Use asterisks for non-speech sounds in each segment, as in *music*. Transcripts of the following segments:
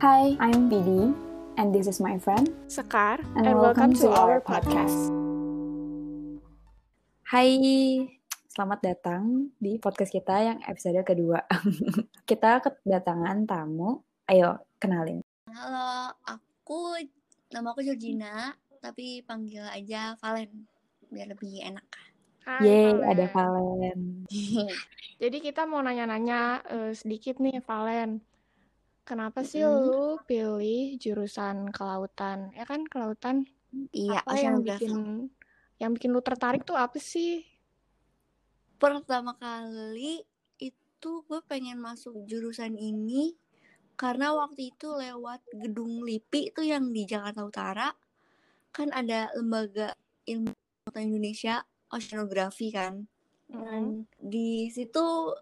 Hi, I'm BD, and this is my friend. Sekar, And and, welcome welcome, to to our podcast. Hai, selamat datang di podcast kita yang episode kedua. *laughs* kita kedatangan tamu. Ayo, kenalin. Halo, aku nama aku Georgina, tapi panggil aja Valen biar lebih enak. Hai, Yeay, Valen. ada Valen. *laughs* Jadi kita mau nanya-nanya eh, sedikit nih, Valen. Kenapa sih Mm-mm. lu pilih jurusan kelautan? Ya kan kelautan Iya, apa yang bikin yang bikin lu tertarik tuh apa sih? Pertama kali itu gue pengen masuk jurusan ini karena waktu itu lewat gedung LIPI itu yang di Jakarta Utara kan ada lembaga ilmu Kelautan Indonesia oceanografi kan. Dan di situ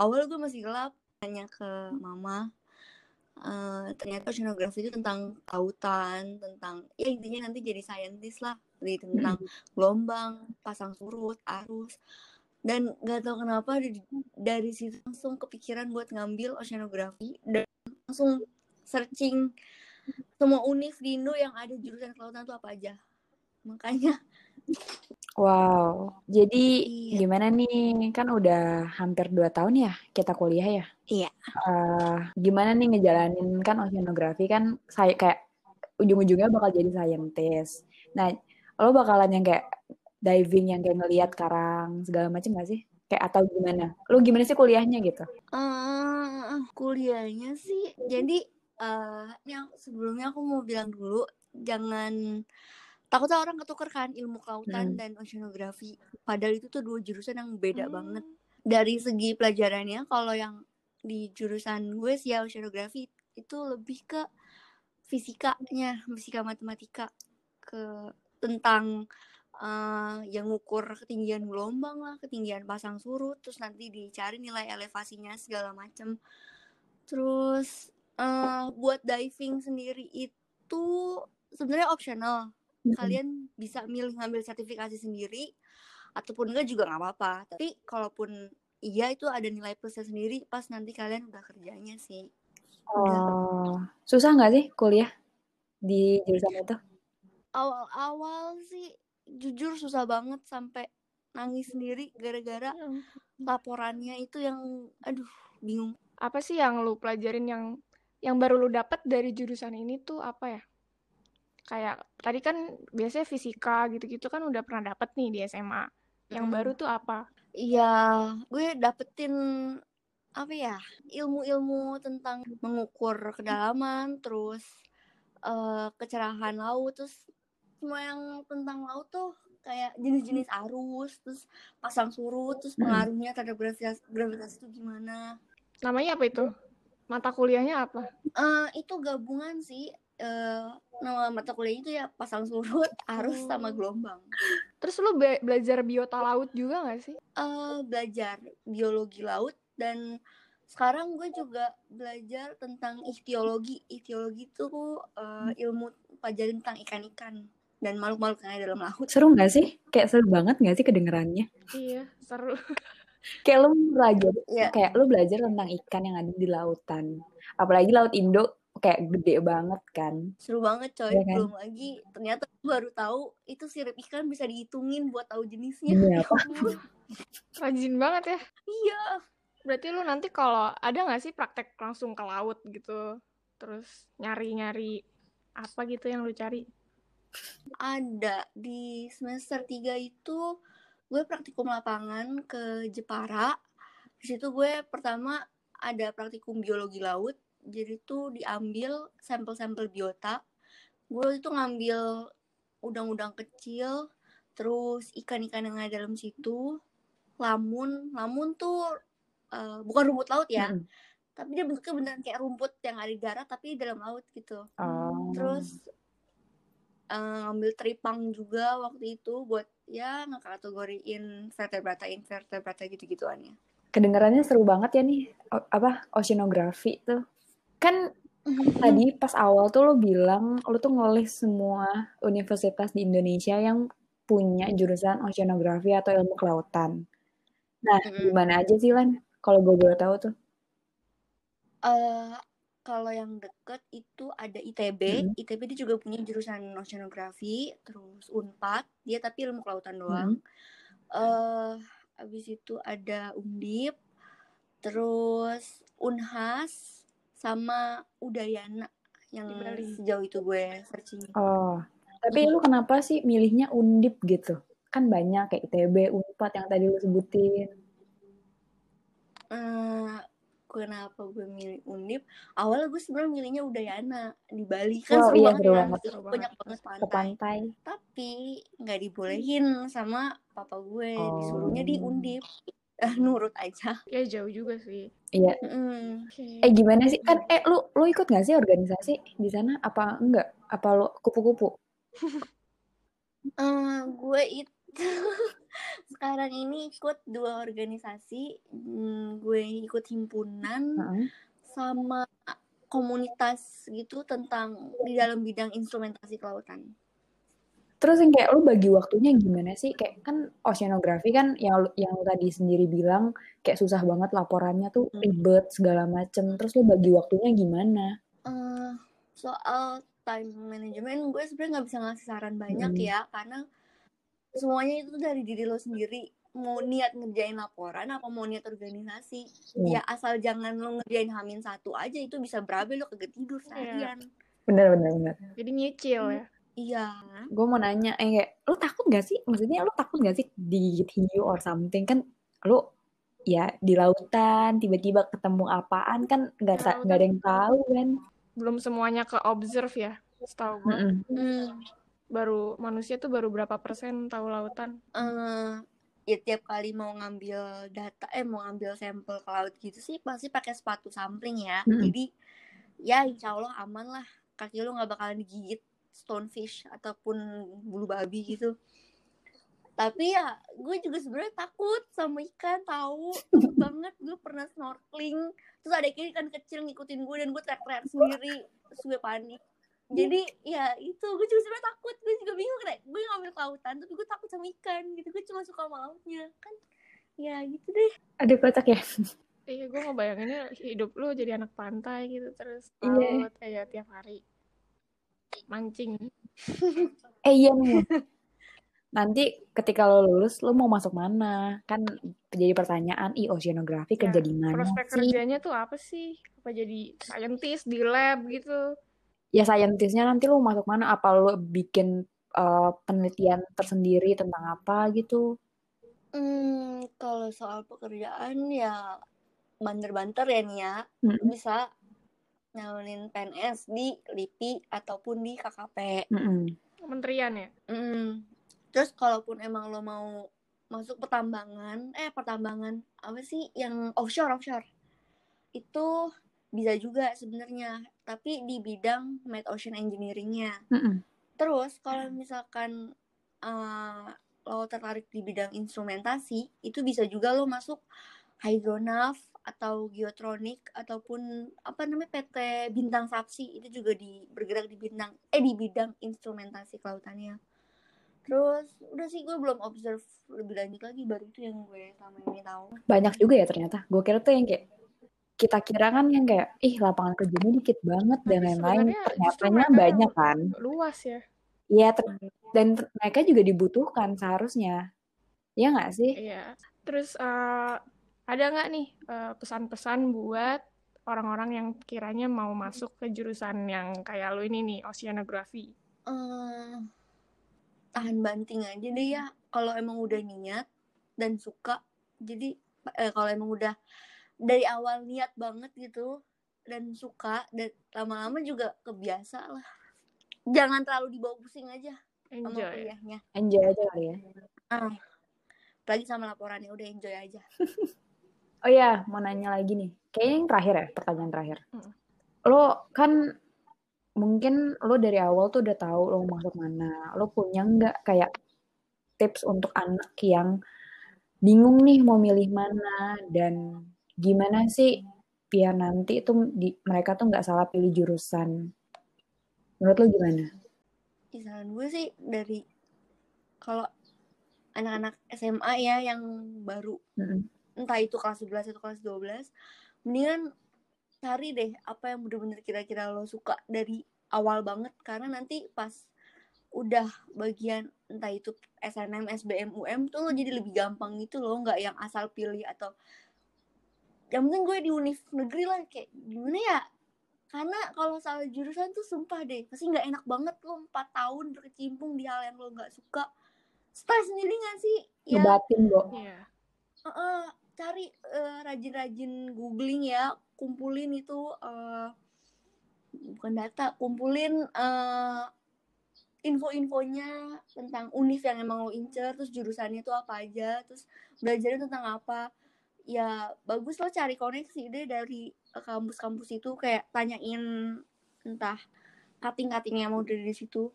awal gue masih gelap tanya ke mama eh, ternyata oceanografi itu tentang lautan tentang ya intinya nanti jadi saintis lah jadi tentang gelombang pasang surut arus. Dan gak tahu kenapa dari, dari situ langsung kepikiran buat ngambil oceanografi dan langsung searching semua univ di Indo yang ada jurusan kelautan itu apa aja. Makanya Wow, jadi Iya. gimana nih? Kan udah hampir 2 tahun ya kita kuliah ya? Iya. Eh, gimana nih ngejalanin kan oceanografi kan saya kayak ujung-ujungnya bakal jadi scientist. Nah, lo bakalan yang kayak diving yang kayak ngelihat karang segala macam gak sih? Kayak atau gimana? Lo gimana sih kuliahnya gitu? eh kuliahnya sih jadi eh ini aku- sebelumnya aku mau bilang dulu jangan takutnya orang ketuker kan ilmu kelautan Hmm. dan oceanografi padahal itu tuh dua jurusan yang beda Hmm. banget dari segi pelajarannya kalau yang di jurusan gue sih ya oceanografi itu lebih ke fisikanya fisika matematika ke tentang eh, yang ngukur ketinggian gelombang lah ketinggian pasang surut terus nanti dicari nilai elevasinya segala macam terus eh, buat diving sendiri itu sebenarnya optional kalian bisa milih ngambil sertifikasi sendiri ataupun enggak juga nggak apa-apa tapi kalaupun iya itu ada nilai plusnya sendiri pas nanti kalian udah kerjanya sih udah Oh, susah nggak sih kuliah di jurusan itu? awal-awal sih jujur susah banget sampai nangis sendiri gara-gara Hmm. laporannya itu yang aduh bingung Apa sih yang lu pelajarin yang yang baru lu dapet dari jurusan ini tuh apa ya? Kayak tadi kan biasanya fisika gitu-gitu kan udah pernah dapet nih di SMA. Yang Mm. baru tuh apa? Iya, gue dapetin apa ya ilmu-ilmu tentang mengukur kedalaman, terus eh, kecerahan laut, terus semua yang tentang laut tuh kayak jenis-jenis arus, terus pasang surut, terus pengaruhnya terhadap gravitasi, gravitasi itu gimana? Namanya apa itu? Mata kuliahnya apa? Eh itu gabungan sih. Eh nama mata kuliah itu ya pasang surut, arus sama Oh. gelombang. Terus lu be- belajar biota laut juga gak sih? eh belajar biologi laut dan sekarang gue juga belajar tentang ichtiologi. Ichtiologi itu eh, ilmu pelajaran tentang ikan-ikan dan makhluk-makhluk yang ada dalam laut. Seru nggak sih? Kayak seru banget nggak sih kedengerannya? Iya, seru. *laughs* Kayak lo belajar, Ya, kayak lo belajar tentang ikan yang ada di lautan. Apalagi laut Indo kayak gede banget kan? seru banget coy. Iya kan? Belum lagi ternyata baru tahu itu sirip ikan bisa dihitungin buat tahu jenisnya. Iya, *laughs* Ya. Rajin banget ya. Iya. Berarti lu nanti kalau ada nggak sih praktek langsung ke laut gitu? Terus nyari-nyari apa gitu yang lu cari? Ada di semester 3 itu gue praktikum lapangan ke Jepara. Di situ gue pertama ada praktikum biologi laut. Jadi tuh diambil sampel-sampel biota. Gue itu ngambil udang-udang kecil, terus ikan-ikan yang ada dalam situ, lamun. Lamun tuh eh, bukan rumput laut ya, Mm-mm. tapi dia bentuknya beneran kayak rumput yang ada di darat tapi di dalam laut gitu. Oh. Terus eh, ngambil tripang juga waktu itu buat ya ngekategoriin vertebrata invertebrata gitu-gituannya. kedengarannya seru banget ya nih o- apa oceanografi tuh kan tadi pas awal tuh lo bilang lo tuh ngelis semua universitas di Indonesia yang punya jurusan oceanografi atau ilmu kelautan. Nah, Mm-mm. gimana aja sih Lan? Kalau gue boleh tahu tuh. Eh, kalau yang deket itu ada ITB. Mm-mm. ITB dia juga punya jurusan oceanografi, terus Unpad, dia tapi ilmu kelautan doang. eh habis itu ada Undip, terus Unhas sama Udayana yang Di Bali. sejauh itu gue searching. Oh, tapi lu kenapa sih milihnya Undip gitu? Kan banyak kayak ITB, Unpad yang tadi lu sebutin. eh kenapa gue milih Undip? Awalnya gue sebenarnya milihnya Udayana di Bali kan Wow, seru iya, banget kan, banget. Banyak banget. banget Ke pantai. pantai. Tapi nggak dibolehin sama papa gue, disuruhnya di Oh. Undip. Eh, nurut aja. Ya jauh juga sih. Iya. Mm. Oke. Eh gimana sih? Kan eh lu lu ikut gak sih organisasi di sana? Apa enggak? Apa lu kupu-kupu? *laughs* Eh, gue itu *laughs* sekarang ini ikut dua organisasi. Hmm, gue ikut himpunan Heeh. sama komunitas gitu tentang di dalam bidang instrumentasi kelautan. Terus yang kayak lu bagi waktunya gimana sih? Kayak kan oceanografi kan yang lu- yang lu tadi sendiri bilang kayak susah banget laporannya tuh Hmm. ribet segala macem. Terus lu bagi waktunya gimana? Eh, soal time management gue sebenarnya nggak bisa ngasih saran banyak Mm. ya karena semuanya itu dari diri lo sendiri mau niat ngerjain laporan apa mau niat organisasi Iya. ya asal jangan lo ngerjain hamin satu aja itu bisa berabe lo kagak tidur Iya. seharian Bener bener bener. Jadi nyicil ya. Iya Gue mau nanya, eh kayak lu takut gak sih? Maksudnya lu takut gak sih digigit hiu or something? Kan lu ya di lautan tiba-tiba ketemu apaan kan nggak Di nggak ada yang tahu kan? Belum semuanya ke observe ya. Setahu gue. Mm-mm. Hmm, Baru manusia tuh baru berapa persen tahu lautan. eh, ya tiap kali mau ngambil data eh mau ngambil sampel ke laut gitu sih pasti pakai sepatu sampling ya Mm-mm. jadi ya insya Allah aman lah kaki lo nggak bakalan digigit stonefish ataupun bulu babi gitu. Tapi ya gue juga sebenarnya takut sama ikan tahu. Takut *laughs* banget gue pernah snorkeling. Terus ada ikan kecil ngikutin gue dan gue teriak-teriak sendiri. Terus gue panik. Jadi ya itu gue juga sebenarnya takut. Gue juga bingung kayak gue ngambil kelautan tapi gue takut sama ikan gitu. Gue cuma suka sama lautnya. Kan ya gitu deh. Ada kocak ya? Iya, gue ngebayanginnya hidup lu jadi anak pantai gitu terus Iya. laut kayak tiap hari mancing. Eh iya nih. Nanti ketika lo lulus, lo mau masuk mana? Kan jadi pertanyaan, ih oceanografi Ya, kerja di mana Prospek sih? kerjanya tuh apa sih? Apa jadi scientist di lab gitu? Ya scientistnya nanti lo masuk mana? Apa lo bikin eh, penelitian tersendiri tentang apa gitu? Hmm, kalau soal pekerjaan ya banter-banter ya nih ya. Mm-mm. Lu bisa nyalonin PNS di LIPI ataupun di KKP. Mm-mm. Kementerian ya? Hmm. Terus kalaupun emang lo mau masuk pertambangan, eh pertambangan apa sih yang offshore offshore itu bisa juga sebenarnya, tapi di bidang Med Ocean Engineering-nya. Mm-mm. Terus kalau misalkan eh, lo tertarik di bidang instrumentasi, itu bisa juga lo masuk hydronav atau geotronik ataupun apa namanya PT Bintang Sapsi itu juga di bergerak di bintang eh di bidang instrumentasi kelautannya. Terus udah sih gue belum observe lebih lanjut lagi baru itu yang gue selama ini tahu. Banyak juga ya ternyata. Gue kira tuh yang kayak kita kira kan yang kayak ih lapangan kerjanya dikit banget dan lain-lain. Ternyatanya mereka banyak kan. Luas ya. Iya ter- dan ter- mereka juga dibutuhkan seharusnya. Iya nggak sih? Iya. Terus eh, ada nggak nih eh, pesan-pesan buat orang-orang yang kiranya mau masuk ke jurusan yang kayak lu ini nih, oceanografi? eh tahan banting aja deh ya kalau emang udah niat dan suka jadi eh, kalau emang udah dari awal niat banget gitu dan suka dan lama-lama juga kebiasa lah jangan terlalu dibawa pusing aja sama Enjoy. kuliahnya Enjoy aja kali ya. ah apalagi sama laporannya udah enjoy aja *laughs* Oh iya, mau nanya lagi nih. Kayaknya yang terakhir ya, pertanyaan terakhir. Hmm. Lo kan mungkin lo dari awal tuh udah tahu lo mau masuk mana. Lo punya nggak kayak tips untuk anak yang bingung nih mau milih mana dan gimana sih biar nanti tuh di, mereka tuh nggak salah pilih jurusan. Menurut lo gimana? Ih, gue sih dari kalau anak-anak SMA ya yang baru Mm-mm. Entah itu kelas 11 atau kelas 12 mendingan cari deh apa yang bener-bener kira-kira lo suka dari awal banget. Karena nanti pas udah bagian entah itu SNM, SBM, UM tuh lo jadi lebih gampang gitu loh. Nggak yang asal pilih atau yang penting gue di univ negeri lah. Kayak gimana ya? Karena kalau salah jurusan tuh sumpah deh pasti nggak enak banget lo empat tahun berkecimpung di hal yang lo nggak suka. Stres sendiri gak sih? Ya. Ngebatin Bo. Iya. uh, uh, cari uh, rajin-rajin googling ya kumpulin itu uh, bukan data kumpulin uh, info-infonya tentang univ yang emang lo incer terus jurusannya itu apa aja terus belajarnya tentang apa. Ya bagus lo cari koneksi deh dari kampus-kampus itu kayak tanyain entah yang mau dari situ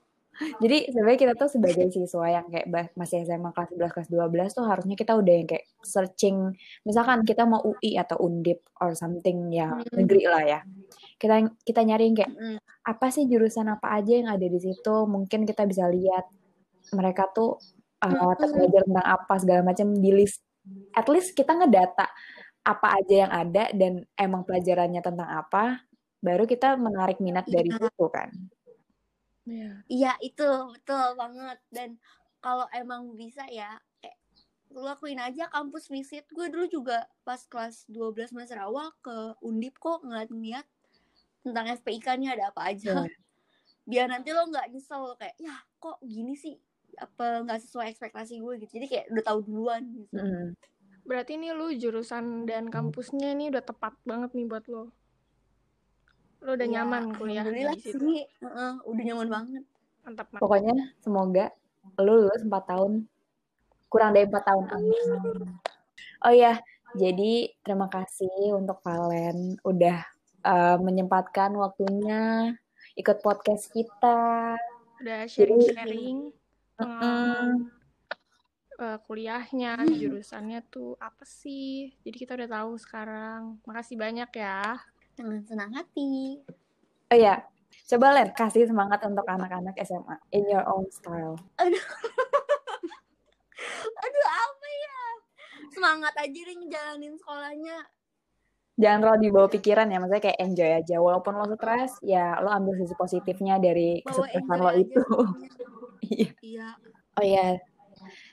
jadi sebenarnya kita tuh sebagai siswa yang kayak masih SMA kelas 11 kelas 12 tuh harusnya kita udah yang kayak searching misalkan kita mau UI atau Undip or something ya hmm. negeri lah ya. Kita kita nyari kayak hmm. apa sih jurusan apa aja yang ada di situ, mungkin kita bisa lihat mereka tuh uh, hmm. belajar tentang apa segala macam di list. At least kita ngedata apa aja yang ada dan emang pelajarannya tentang apa, baru kita menarik minat dari iya. situ kan. Iya. Iya itu betul banget dan kalau emang bisa ya kayak lu lakuin aja kampus visit gue dulu juga pas kelas 12 semester awal ke Undip kok ngeliat-ngeliat tentang FPIK-nya ada apa aja. Yeah. Biar nanti lo nggak nyesel kayak ya kok gini sih apa nggak sesuai ekspektasi gue gitu. Jadi kayak udah tahu duluan gitu. Mm. Berarti ini lu jurusan dan kampusnya ini udah tepat banget nih buat lo lo udah ya, nyaman kuliah di situ sih. Uh, udah nyaman banget mantap, mantap pokoknya semoga lo lulus 4 tahun kurang dari 4 tahun amin oh ya jadi terima kasih untuk Valen udah uh, menyempatkan waktunya ikut podcast kita udah sharing-sharing uh, kuliahnya, hmm. jurusannya tuh apa sih. Jadi kita udah tahu sekarang. Makasih banyak ya dengan senang hati. Oh ya, coba Len kasih semangat untuk anak-anak SMA in your own style. Aduh, *laughs* aduh apa ya? Semangat aja deh ngejalanin sekolahnya. Jangan terlalu dibawa pikiran ya, maksudnya kayak enjoy aja. Walaupun lo stres, ya lo ambil sisi positifnya dari kesuksesan lo itu. *laughs* Iya. iya. Oh iya.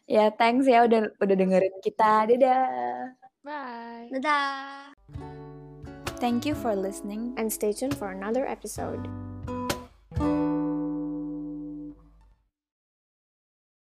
Ya, thanks ya udah udah dengerin kita. Dadah. Bye. Dadah. Thank you for listening and stay tuned for another episode.